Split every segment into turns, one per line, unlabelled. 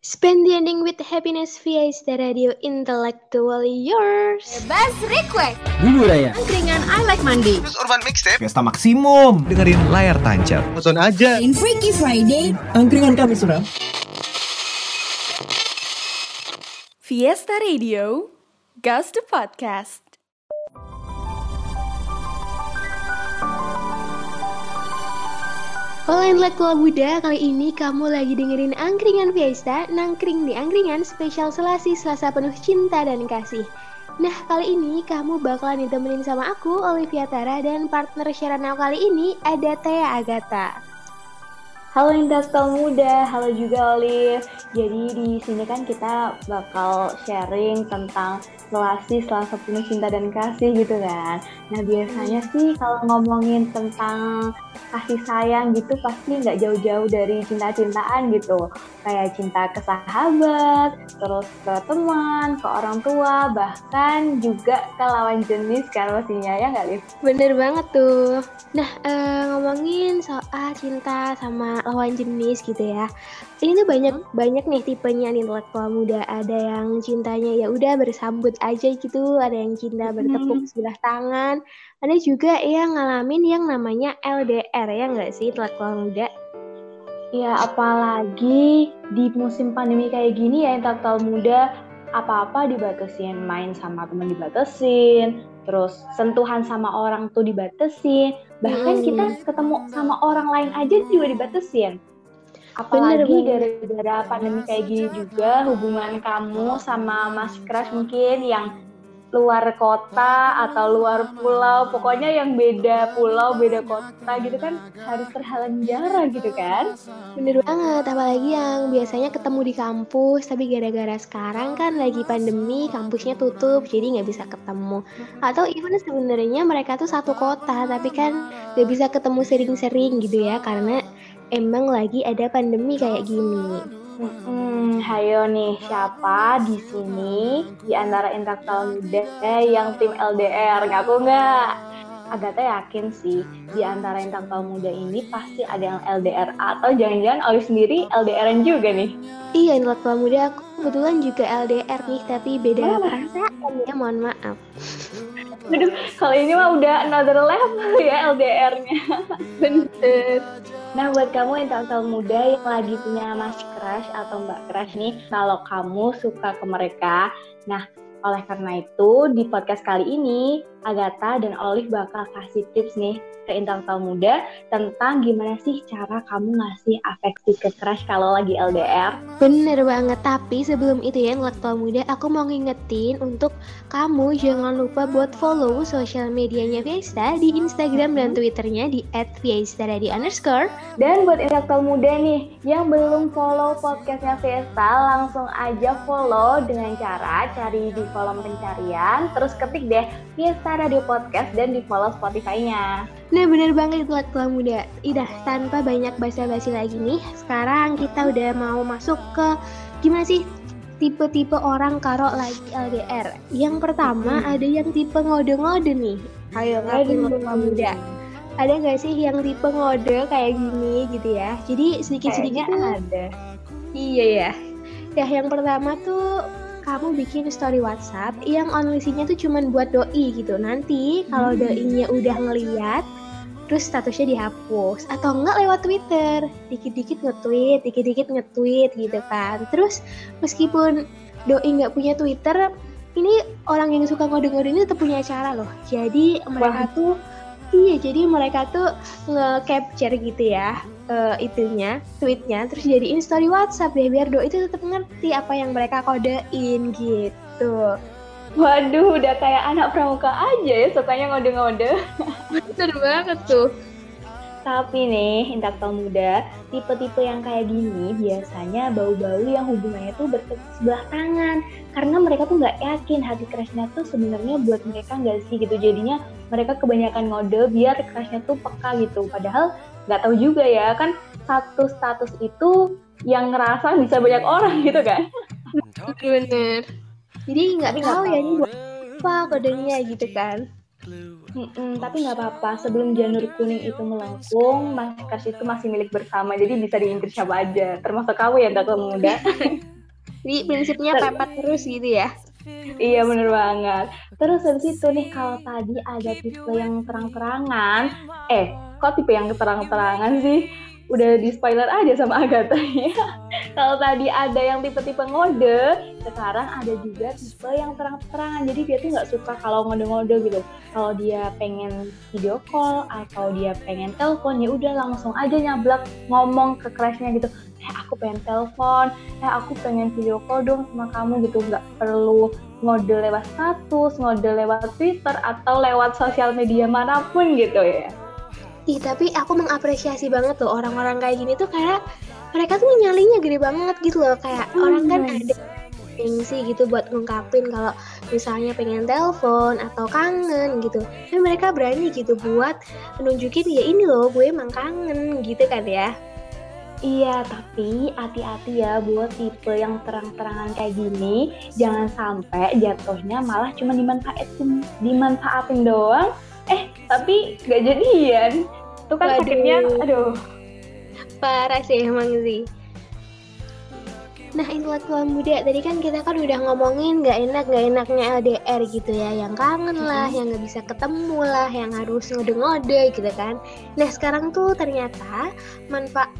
Spend the ending with happiness via Ista Radio Intellectually Yours.
Bebas request.
Dulu Raya.
Angkringan I Like Monday.
Terus Urban Mixtape
Fiesta Maksimum.
dengerin layar tancap.
Nonton aja
In Freaky Friday.
Angkringan kami suram.
Fiesta Radio, Gas the Podcast.
Halo intelektual Buddha, kali ini kamu lagi dengerin Angkringan Fiesta, nangkring di Angkringan spesial Selasi Selasa penuh cinta dan kasih. Nah, kali ini kamu bakalan ditemenin sama aku, Olivia Tara, dan partner siaran aku kali ini ada Thea Agatha.
Halo intelektual muda, halo juga Olive. Jadi di sini kan kita bakal sharing tentang relasi selasa penuh cinta dan kasih gitu kan. Nah biasanya sih kalau ngomongin tentang kasih sayang gitu pasti nggak jauh-jauh dari cinta-cintaan gitu. Kayak cinta ke sahabat, terus ke teman, ke orang tua, bahkan juga ke lawan jenis kan pastinya ya nggak Liv?
Bener banget tuh. Nah, eh, ngomongin soal cinta sama lawan jenis gitu ya. Ini tuh banyak banyak nih tipenya nih intelektual muda. Ada yang cintanya ya udah bersambut aja gitu, ada yang cinta bertepuk sebelah tangan, ada juga yang ngalamin yang namanya LDR ya nggak sih intelektual muda?
Ya apalagi di musim pandemi kayak gini ya intelektual muda apa-apa dibatasin, main sama teman dibatasin, terus sentuhan sama orang tuh dibatasin, bahkan
Hmm.
kita ketemu sama orang lain aja juga dibatasin. Apalagi gara-gara pandemi kayak gini juga hubungan kamu sama Mas Crush mungkin yang luar kota atau luar pulau, pokoknya yang beda pulau, beda kota gitu kan harus terhalang jarak gitu kan.
Bener banget, apalagi yang biasanya ketemu di kampus, tapi gara-gara sekarang kan lagi pandemi, kampusnya tutup, jadi nggak bisa ketemu. Atau even sebenarnya mereka tuh satu kota, tapi kan nggak bisa ketemu sering-sering gitu ya, karena emang lagi ada pandemi kayak gini.
Hmm, hayo nih siapa di sini di antara intelektual muda yang tim LDR ngaku nggak? Agatha yakin sih di antara intelektual muda ini pasti ada yang LDR atau jangan-jangan Olive sendiri LDRan juga nih.
Iya, intelektual muda aku kebetulan juga LDR nih, tapi beda
Oh.
perasaan ya, mohon maaf.
Aduh, kalau ini mah udah another level ya LDR-nya.
Bener.
Nah, buat kamu intelektual muda yang lagi punya mas crush atau mbak crush nih, kalau kamu suka ke mereka, nah oleh karena itu di podcast kali ini Agatha dan Olive bakal kasih tips nih ke intelektual muda tentang gimana sih cara kamu ngasih afeksi ke crush kalau lagi LDR.
Bener banget, tapi sebelum itu ya intelektual muda, aku mau ngingetin untuk kamu jangan lupa buat follow sosial medianya Fiesta di Instagram dan Twitternya di @fiesta_radio underscore.
Dan buat intelektual muda nih yang belum follow podcastnya Fiesta, langsung aja follow dengan cara cari di kolom pencarian, terus ketik deh Fiesta Radio Podcast dan di follow Spotify-nya.
Nah bener banget intelektual muda. Idah tanpa banyak basa-basi lagi nih, sekarang kita udah mau masuk ke gimana sih tipe-tipe orang karo lagi LDR. Yang pertama ada yang tipe ngode-ngode nih. Ayo
Aduh.
intelektual muda. Ada gak sih yang tipe ngode kayak gini gitu ya? Jadi sedikit-sedikit tuh
ada.
Iya ya. Ya yang pertama tuh kamu bikin story WhatsApp yang onlisinya tuh cuman buat doi gitu. Nanti kalau doinya udah ngeliat, terus statusnya dihapus atau enggak lewat Twitter, dikit-dikit nge-tweet, dikit-dikit nge-tweet gitu kan. Terus meskipun doi nggak punya Twitter, ini orang yang suka ngode-ngode ini tetap punya cara loh. Jadi mereka tuh Iya, jadi mereka tuh nge-capture gitu ya eh, itunya, tweetnya, terus jadiin story WhatsApp deh biar doi itu tetap ngerti apa yang mereka kodein gitu.
Waduh, udah kayak anak pramuka aja ya sukanya ngode-ngode.
Bener banget tuh.
Tapi nih, intelektual muda, tipe-tipe yang kayak gini biasanya bau-bau yang hubungannya tuh bertepuk sebelah tangan. Karena mereka tuh nggak yakin hati crushnya tuh sebenarnya buat mereka nggak sih gitu. Jadinya mereka kebanyakan ngode biar crushnya tuh peka gitu. Padahal nggak tahu juga ya, kan satu status itu yang ngerasa bisa banyak orang gitu kan.
Bener. Jadi nggak tahu ya ini buat apa kodenya gitu kan.
Mm-mm, tapi nggak apa-apa. Sebelum janur kuning itu melengkung, mas crush itu masih milik bersama. Jadi bisa diintip siapa aja. Termasuk kamu ya, intelektual muda.
Jadi prinsipnya pepet terus gitu ya.
Iya bener banget. Terus habis itu nih kalau tadi ada tipe yang terang-terangan, eh kok tipe yang terang-terangan sih? Udah di spoiler aja sama Agatha ya. kalau tadi ada yang tipe-tipe ngode, sekarang ada juga tipe yang terang-terangan. Jadi dia tuh nggak suka kalau ngode-ngode gitu. Kalau dia pengen video call atau dia pengen telepon ya udah langsung aja nyablak ngomong ke crushnya gitu eh aku pengen telepon, eh aku pengen video call dong sama kamu gitu, nggak perlu ngode lewat status, ngode lewat Twitter atau lewat sosial media mana pun gitu ya.
Ih, tapi aku mengapresiasi banget loh orang-orang kayak gini tuh kayak mereka tuh nyalinya gede banget gitu loh kayak
Hmm.
orang kan ada gengsi gitu buat ngungkapin kalau misalnya pengen telepon atau kangen gitu. Tapi mereka berani gitu buat nunjukin ya ini loh gue emang kangen gitu kan ya.
Iya, tapi hati-hati ya buat tipe yang terang-terangan kayak gini, jangan sampai jatuhnya malah cuma dimanfaatin, dimanfaatin doang, eh tapi gak jadian. Itu kan
Waduh.
sakitnya, aduh.
Parah sih emang sih. Nah intelektual muda tadi kan kita kan udah ngomongin nggak enak nggak enaknya LDR gitu ya, yang kangen lah, yang nggak bisa ketemu lah, yang harus ngode-ngode gitu kan. Nah sekarang tuh ternyata manfaat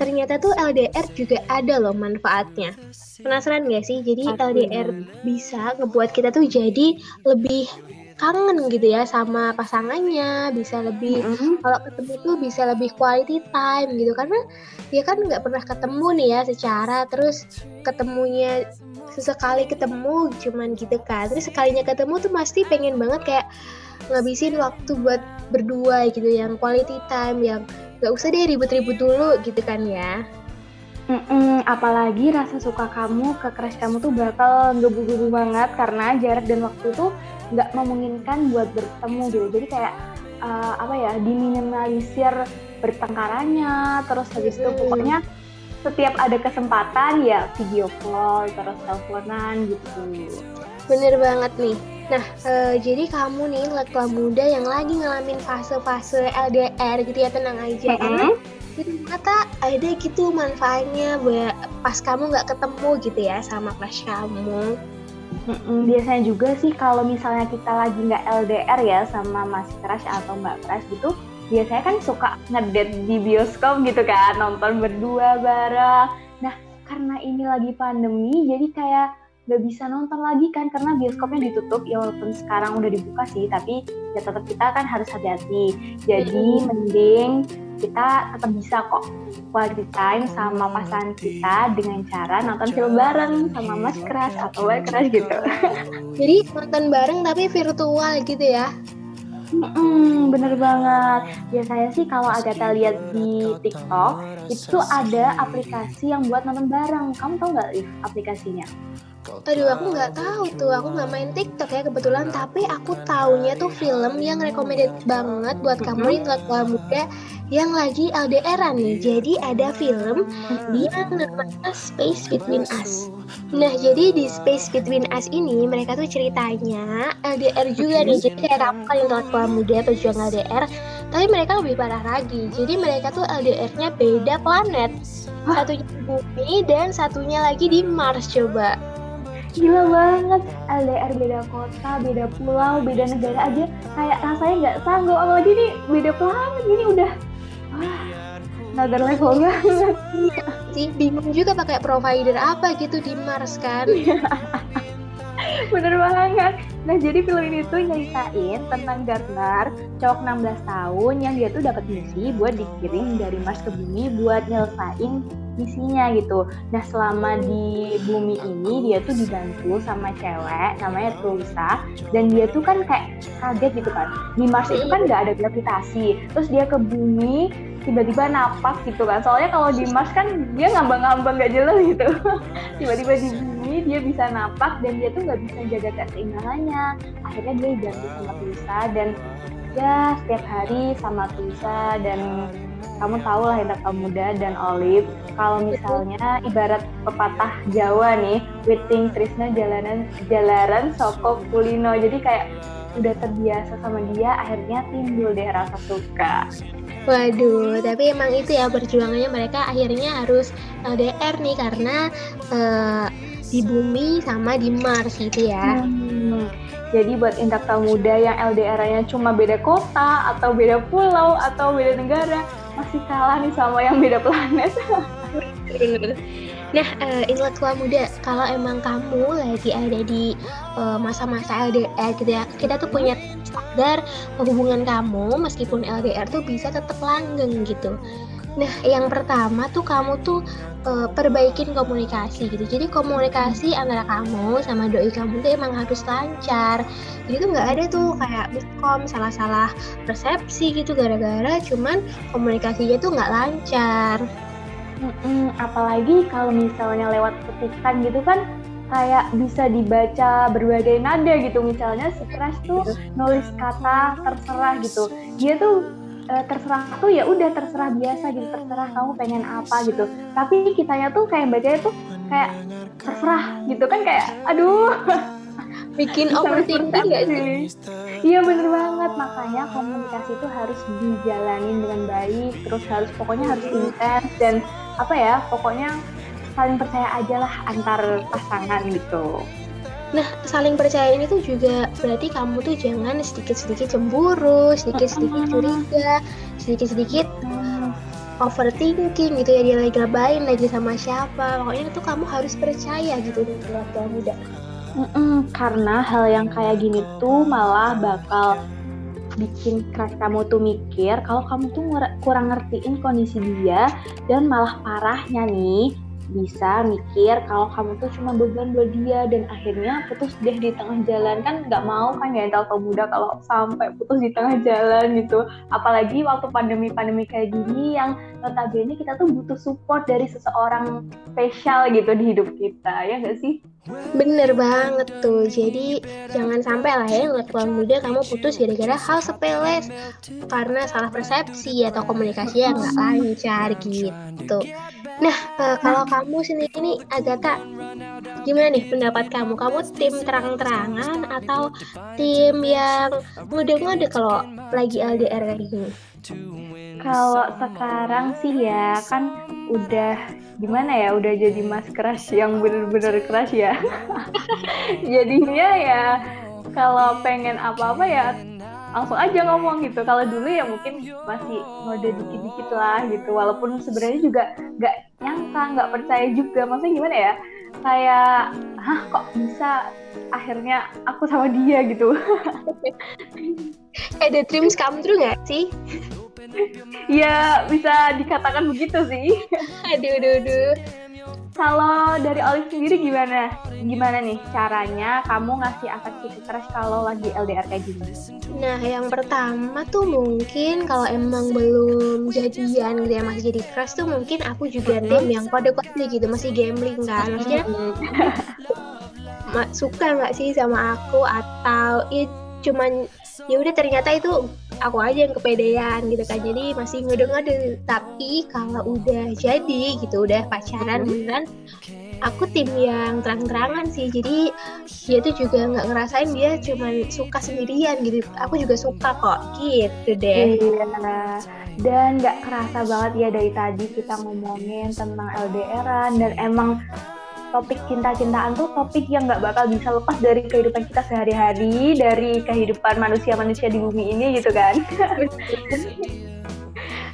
ternyata tuh LDR juga ada loh manfaatnya. Penasaran gak sih? Jadi LDR bisa ngebuat kita tuh jadi lebih kangen gitu ya sama pasangannya, bisa lebih
Mm-mm.
kalau ketemu tuh bisa lebih quality time gitu. Karena dia kan nggak pernah ketemu nih ya secara terus ketemunya sesekali ketemu cuman gitu kan. Terus sekalinya ketemu tuh pasti pengen banget kayak ngabisin waktu buat berdua gitu yang quality time yang nggak usah deh ribut-ribut dulu gitu kan ya.
Mm-mm, apalagi rasa suka kamu ke crush kamu tuh bakal ngebu-gebu banget karena jarak dan waktu tuh nggak memungkinkan buat bertemu gitu. Jadi kayak uh, apa ya diminimalisir bertengkarannya, terus habis itu
Hmm.
pokoknya setiap ada kesempatan ya video call terus teleponan gitu.
bener banget nih nah eh, jadi kamu nih intelektual muda yang lagi ngalamin fase-fase LDR gitu ya tenang aja itu ternyata ada gitu manfaatnya buat pas kamu nggak ketemu gitu ya sama crush kamu
Biasanya juga sih kalau misalnya kita lagi nggak LDR ya sama mas crush atau mbak crush gitu, biasanya kan suka ngedate di bioskop gitu kan, nonton berdua bareng. Nah, karena ini lagi pandemi, jadi kayak nggak bisa nonton lagi kan karena bioskopnya ditutup. Ya walaupun sekarang udah dibuka sih tapi ya tetap kita kan harus hati-hati. Jadi mending kita tetap bisa kok quality time sama pasangan kita dengan cara nonton film bareng sama mas crush atau mbak crush gitu.
Jadi nonton bareng tapi virtual gitu ya
Mm, bener banget. Biasanya sih kalau Agatha lihat di TikTok itu ada aplikasi yang buat nonton bareng. Kamu tau nggak Liv, aplikasinya?
aduh aku nggak tahu tuh aku nggak main TikTok ya kebetulan tapi aku taunya tuh film yang recommended banget buat kamu nih intelektual muda yang lagi LDR nih. Jadi ada film dia namanya Space Between Us. Nah jadi di Space Between Us ini mereka tuh ceritanya LDR juga nih. Jadi kayak kan intelektual muda pejuang LDR. Tapi mereka lebih parah lagi. Jadi mereka tuh LDR-nya beda planet. Satunya di bumi dan satunya lagi di Mars coba.
Gila banget. LDR beda kota, beda pulau, beda negara aja. Kayak rasanya nggak sanggup. Apalagi nih beda planet. Ini udah wah another level banget.
sih bingung juga pakai provider apa gitu di Mars kan
Bener banget. Nah jadi film ini tuh nyeritain tentang Gardner, cowok 16 tahun yang dia tuh dapat misi buat dikirim dari Mars ke bumi buat nyelesain misinya gitu. Nah selama di bumi ini dia tuh dibantu sama cewek namanya Trusa dan dia tuh kan kayak kaget gitu kan. Di Mars itu kan nggak ada gravitasi. Terus dia ke bumi tiba-tiba napas gitu kan. Soalnya kalau di Mars kan dia ngambang-ngambang nggak jelas gitu. tiba-tiba di bumi dia bisa napas dan dia tuh nggak bisa jaga keseimbangannya. Akhirnya dia dibantu sama Trusa dan ya setiap hari sama Trusa dan kamu tahu lah Indah Muda dan Olive kalau misalnya ibarat pepatah Jawa nih Witing Trisna jalanan jalaran Soko Kulino jadi kayak udah terbiasa sama dia akhirnya timbul deh rasa suka
waduh tapi emang itu ya perjuangannya mereka akhirnya harus LDR nih karena eh, di bumi sama di Mars gitu ya.
Hmm, jadi buat intelektual muda yang LDR-nya cuma beda kota atau beda pulau atau beda negara masih kalah nih sama yang beda planet.
Nah, uh, intelektual muda, kalau emang kamu lagi ada di uh, masa-masa LDR gitu ya, kita tuh punya sadar hubungan kamu meskipun LDR tuh bisa tetap langgeng gitu. Nah, yang pertama tuh kamu tuh uh, perbaikin komunikasi gitu. Jadi komunikasi antara kamu sama doi kamu tuh emang harus lancar. Jadi tuh nggak ada tuh kayak miskom salah-salah persepsi gitu gara-gara cuman komunikasinya tuh nggak lancar.
Mm-mm, apalagi kalau misalnya lewat ketikan gitu kan kayak bisa dibaca berbagai nada gitu misalnya Crush tuh nulis kata terserah gitu dia tuh e, terserah tuh ya udah terserah biasa gitu terserah kamu pengen apa gitu tapi kitanya tuh kayak bacanya tuh kayak terserah gitu kan kayak aduh
bikin overthinking gak sih?
Iya bener banget makanya komunikasi itu harus dijalanin dengan baik terus harus pokoknya harus intens dan apa ya pokoknya saling percaya aja lah antar pasangan gitu.
Nah, saling percaya ini tuh juga berarti kamu tuh jangan sedikit-sedikit cemburu, sedikit-sedikit curiga, sedikit-sedikit overthinking gitu ya dia lagi ngapain lagi sama siapa. Pokoknya itu kamu harus percaya gitu di keluarga muda.
Mm-mm, karena hal yang kayak gini tuh malah bakal bikin crush kamu tuh mikir kalau kamu tuh kurang ngertiin kondisi dia dan malah parahnya nih bisa mikir kalau kamu tuh cuma beban buat dia dan akhirnya putus deh di tengah jalan. Kan nggak mau kan ya kalau muda kalau sampai putus di tengah jalan gitu. Apalagi waktu pandemi-pandemi kayak gini yang notabene kita tuh butuh support dari seseorang spesial gitu di hidup kita ya nggak sih?
Bener banget tuh, jadi jangan sampai lah ya ngeliat muda kamu putus gara-gara hal sepele. Karena salah persepsi atau komunikasi yang nggak lancar gitu. Nah, uh, kalau kamu sendiri nih Agatha, gimana nih pendapat kamu? Kamu tim terang-terangan atau tim yang ngode-ngode kalau lagi LDR kayak gini?
Kalau sekarang sih ya kan udah gimana ya udah jadi mas crush yang bener-bener crush ya jadinya ya kalau pengen apa-apa ya langsung aja ngomong gitu. Kalau dulu ya mungkin masih mode dikit-dikit lah gitu. Walaupun sebenarnya juga nggak nyangka nggak percaya juga. Maksudnya gimana ya? Kayak hah kok bisa akhirnya aku sama dia? gitu.
Ada dreams come true nggak sih?
Ya bisa dikatakan begitu sih.
aduh, aduh, aduh.
Kalau dari Olive sendiri gimana? Gimana nih caranya kamu ngasih afeksi crush kalau lagi LDR kayak gini?
Nah, yang pertama tuh mungkin kalau emang belum jadian gitu ya masih jadi crush tuh mungkin aku juga tim yang kode-kode gitu masih gambling kan. Maksudnya suka nggak sih sama aku atau itu cuman ya udah ternyata itu aku aja yang kepedean gitu kan. Jadi masih ngede-ngede tapi kalau udah jadi gitu udah pacaran beneran aku tim yang terang-terangan sih. Jadi dia tuh juga nggak ngerasain dia cuman suka sendirian gitu. Aku juga suka kok gitu deh.
Iya. Dan nggak kerasa banget ya dari tadi kita ngomongin tentang LDRan dan emang topik cinta-cintaan tuh topik yang nggak bakal bisa lepas dari kehidupan kita sehari-hari, dari kehidupan manusia-manusia di bumi ini gitu kan.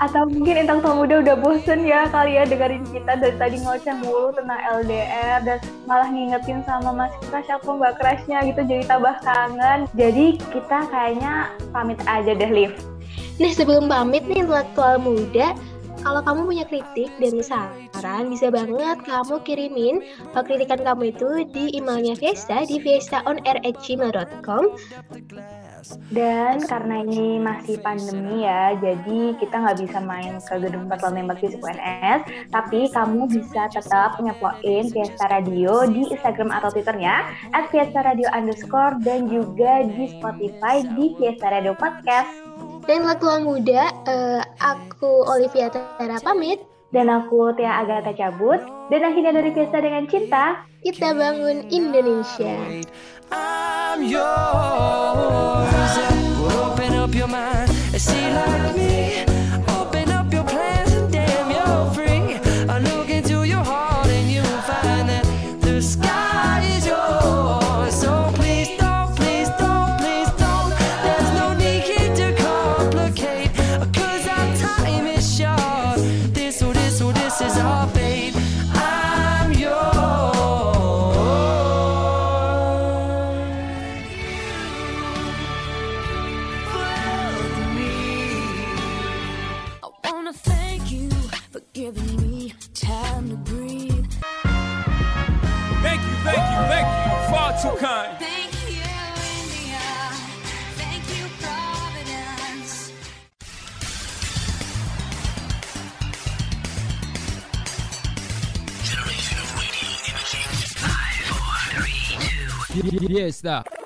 Atau mungkin intelektual muda udah bosen ya kali ya dengerin kita dari tadi ngoceh mulu tentang LDR dan malah ngingetin sama Mas Crush apa Mbak Crushnya gitu jadi tambah kangen. Jadi kita kayaknya pamit aja deh Liv.
Nah sebelum pamit nih intelektual muda, kalau kamu punya kritik dan saran, bisa banget kamu kirimin kritikan kamu itu di emailnya Fiesta di fiestaonair@gmail.com.
Dan karena ini masih pandemi ya, jadi kita nggak bisa main ke gedung Nembak di UNS, tapi kamu bisa tetap ngepoin Fiesta Radio di Instagram atau Twitternya at Fiesta Radio underscore dan juga di Spotify di Fiesta Radio Podcast.
Dan lagu muda, uh, aku Olivia Tera pamit.
Dan aku Tia Agatha cabut. Dan akhirnya dari Fiesta dengan Cinta,
kita bangun Indonesia. I'm yours. Open up your mind see like me. to thank you for
giving me time to breathe.
Thank you, thank you, thank you. Far too kind.
Thank you, India. Thank you, Providence.
Generation of radio imaging. Five, four, three, two. Yes, that.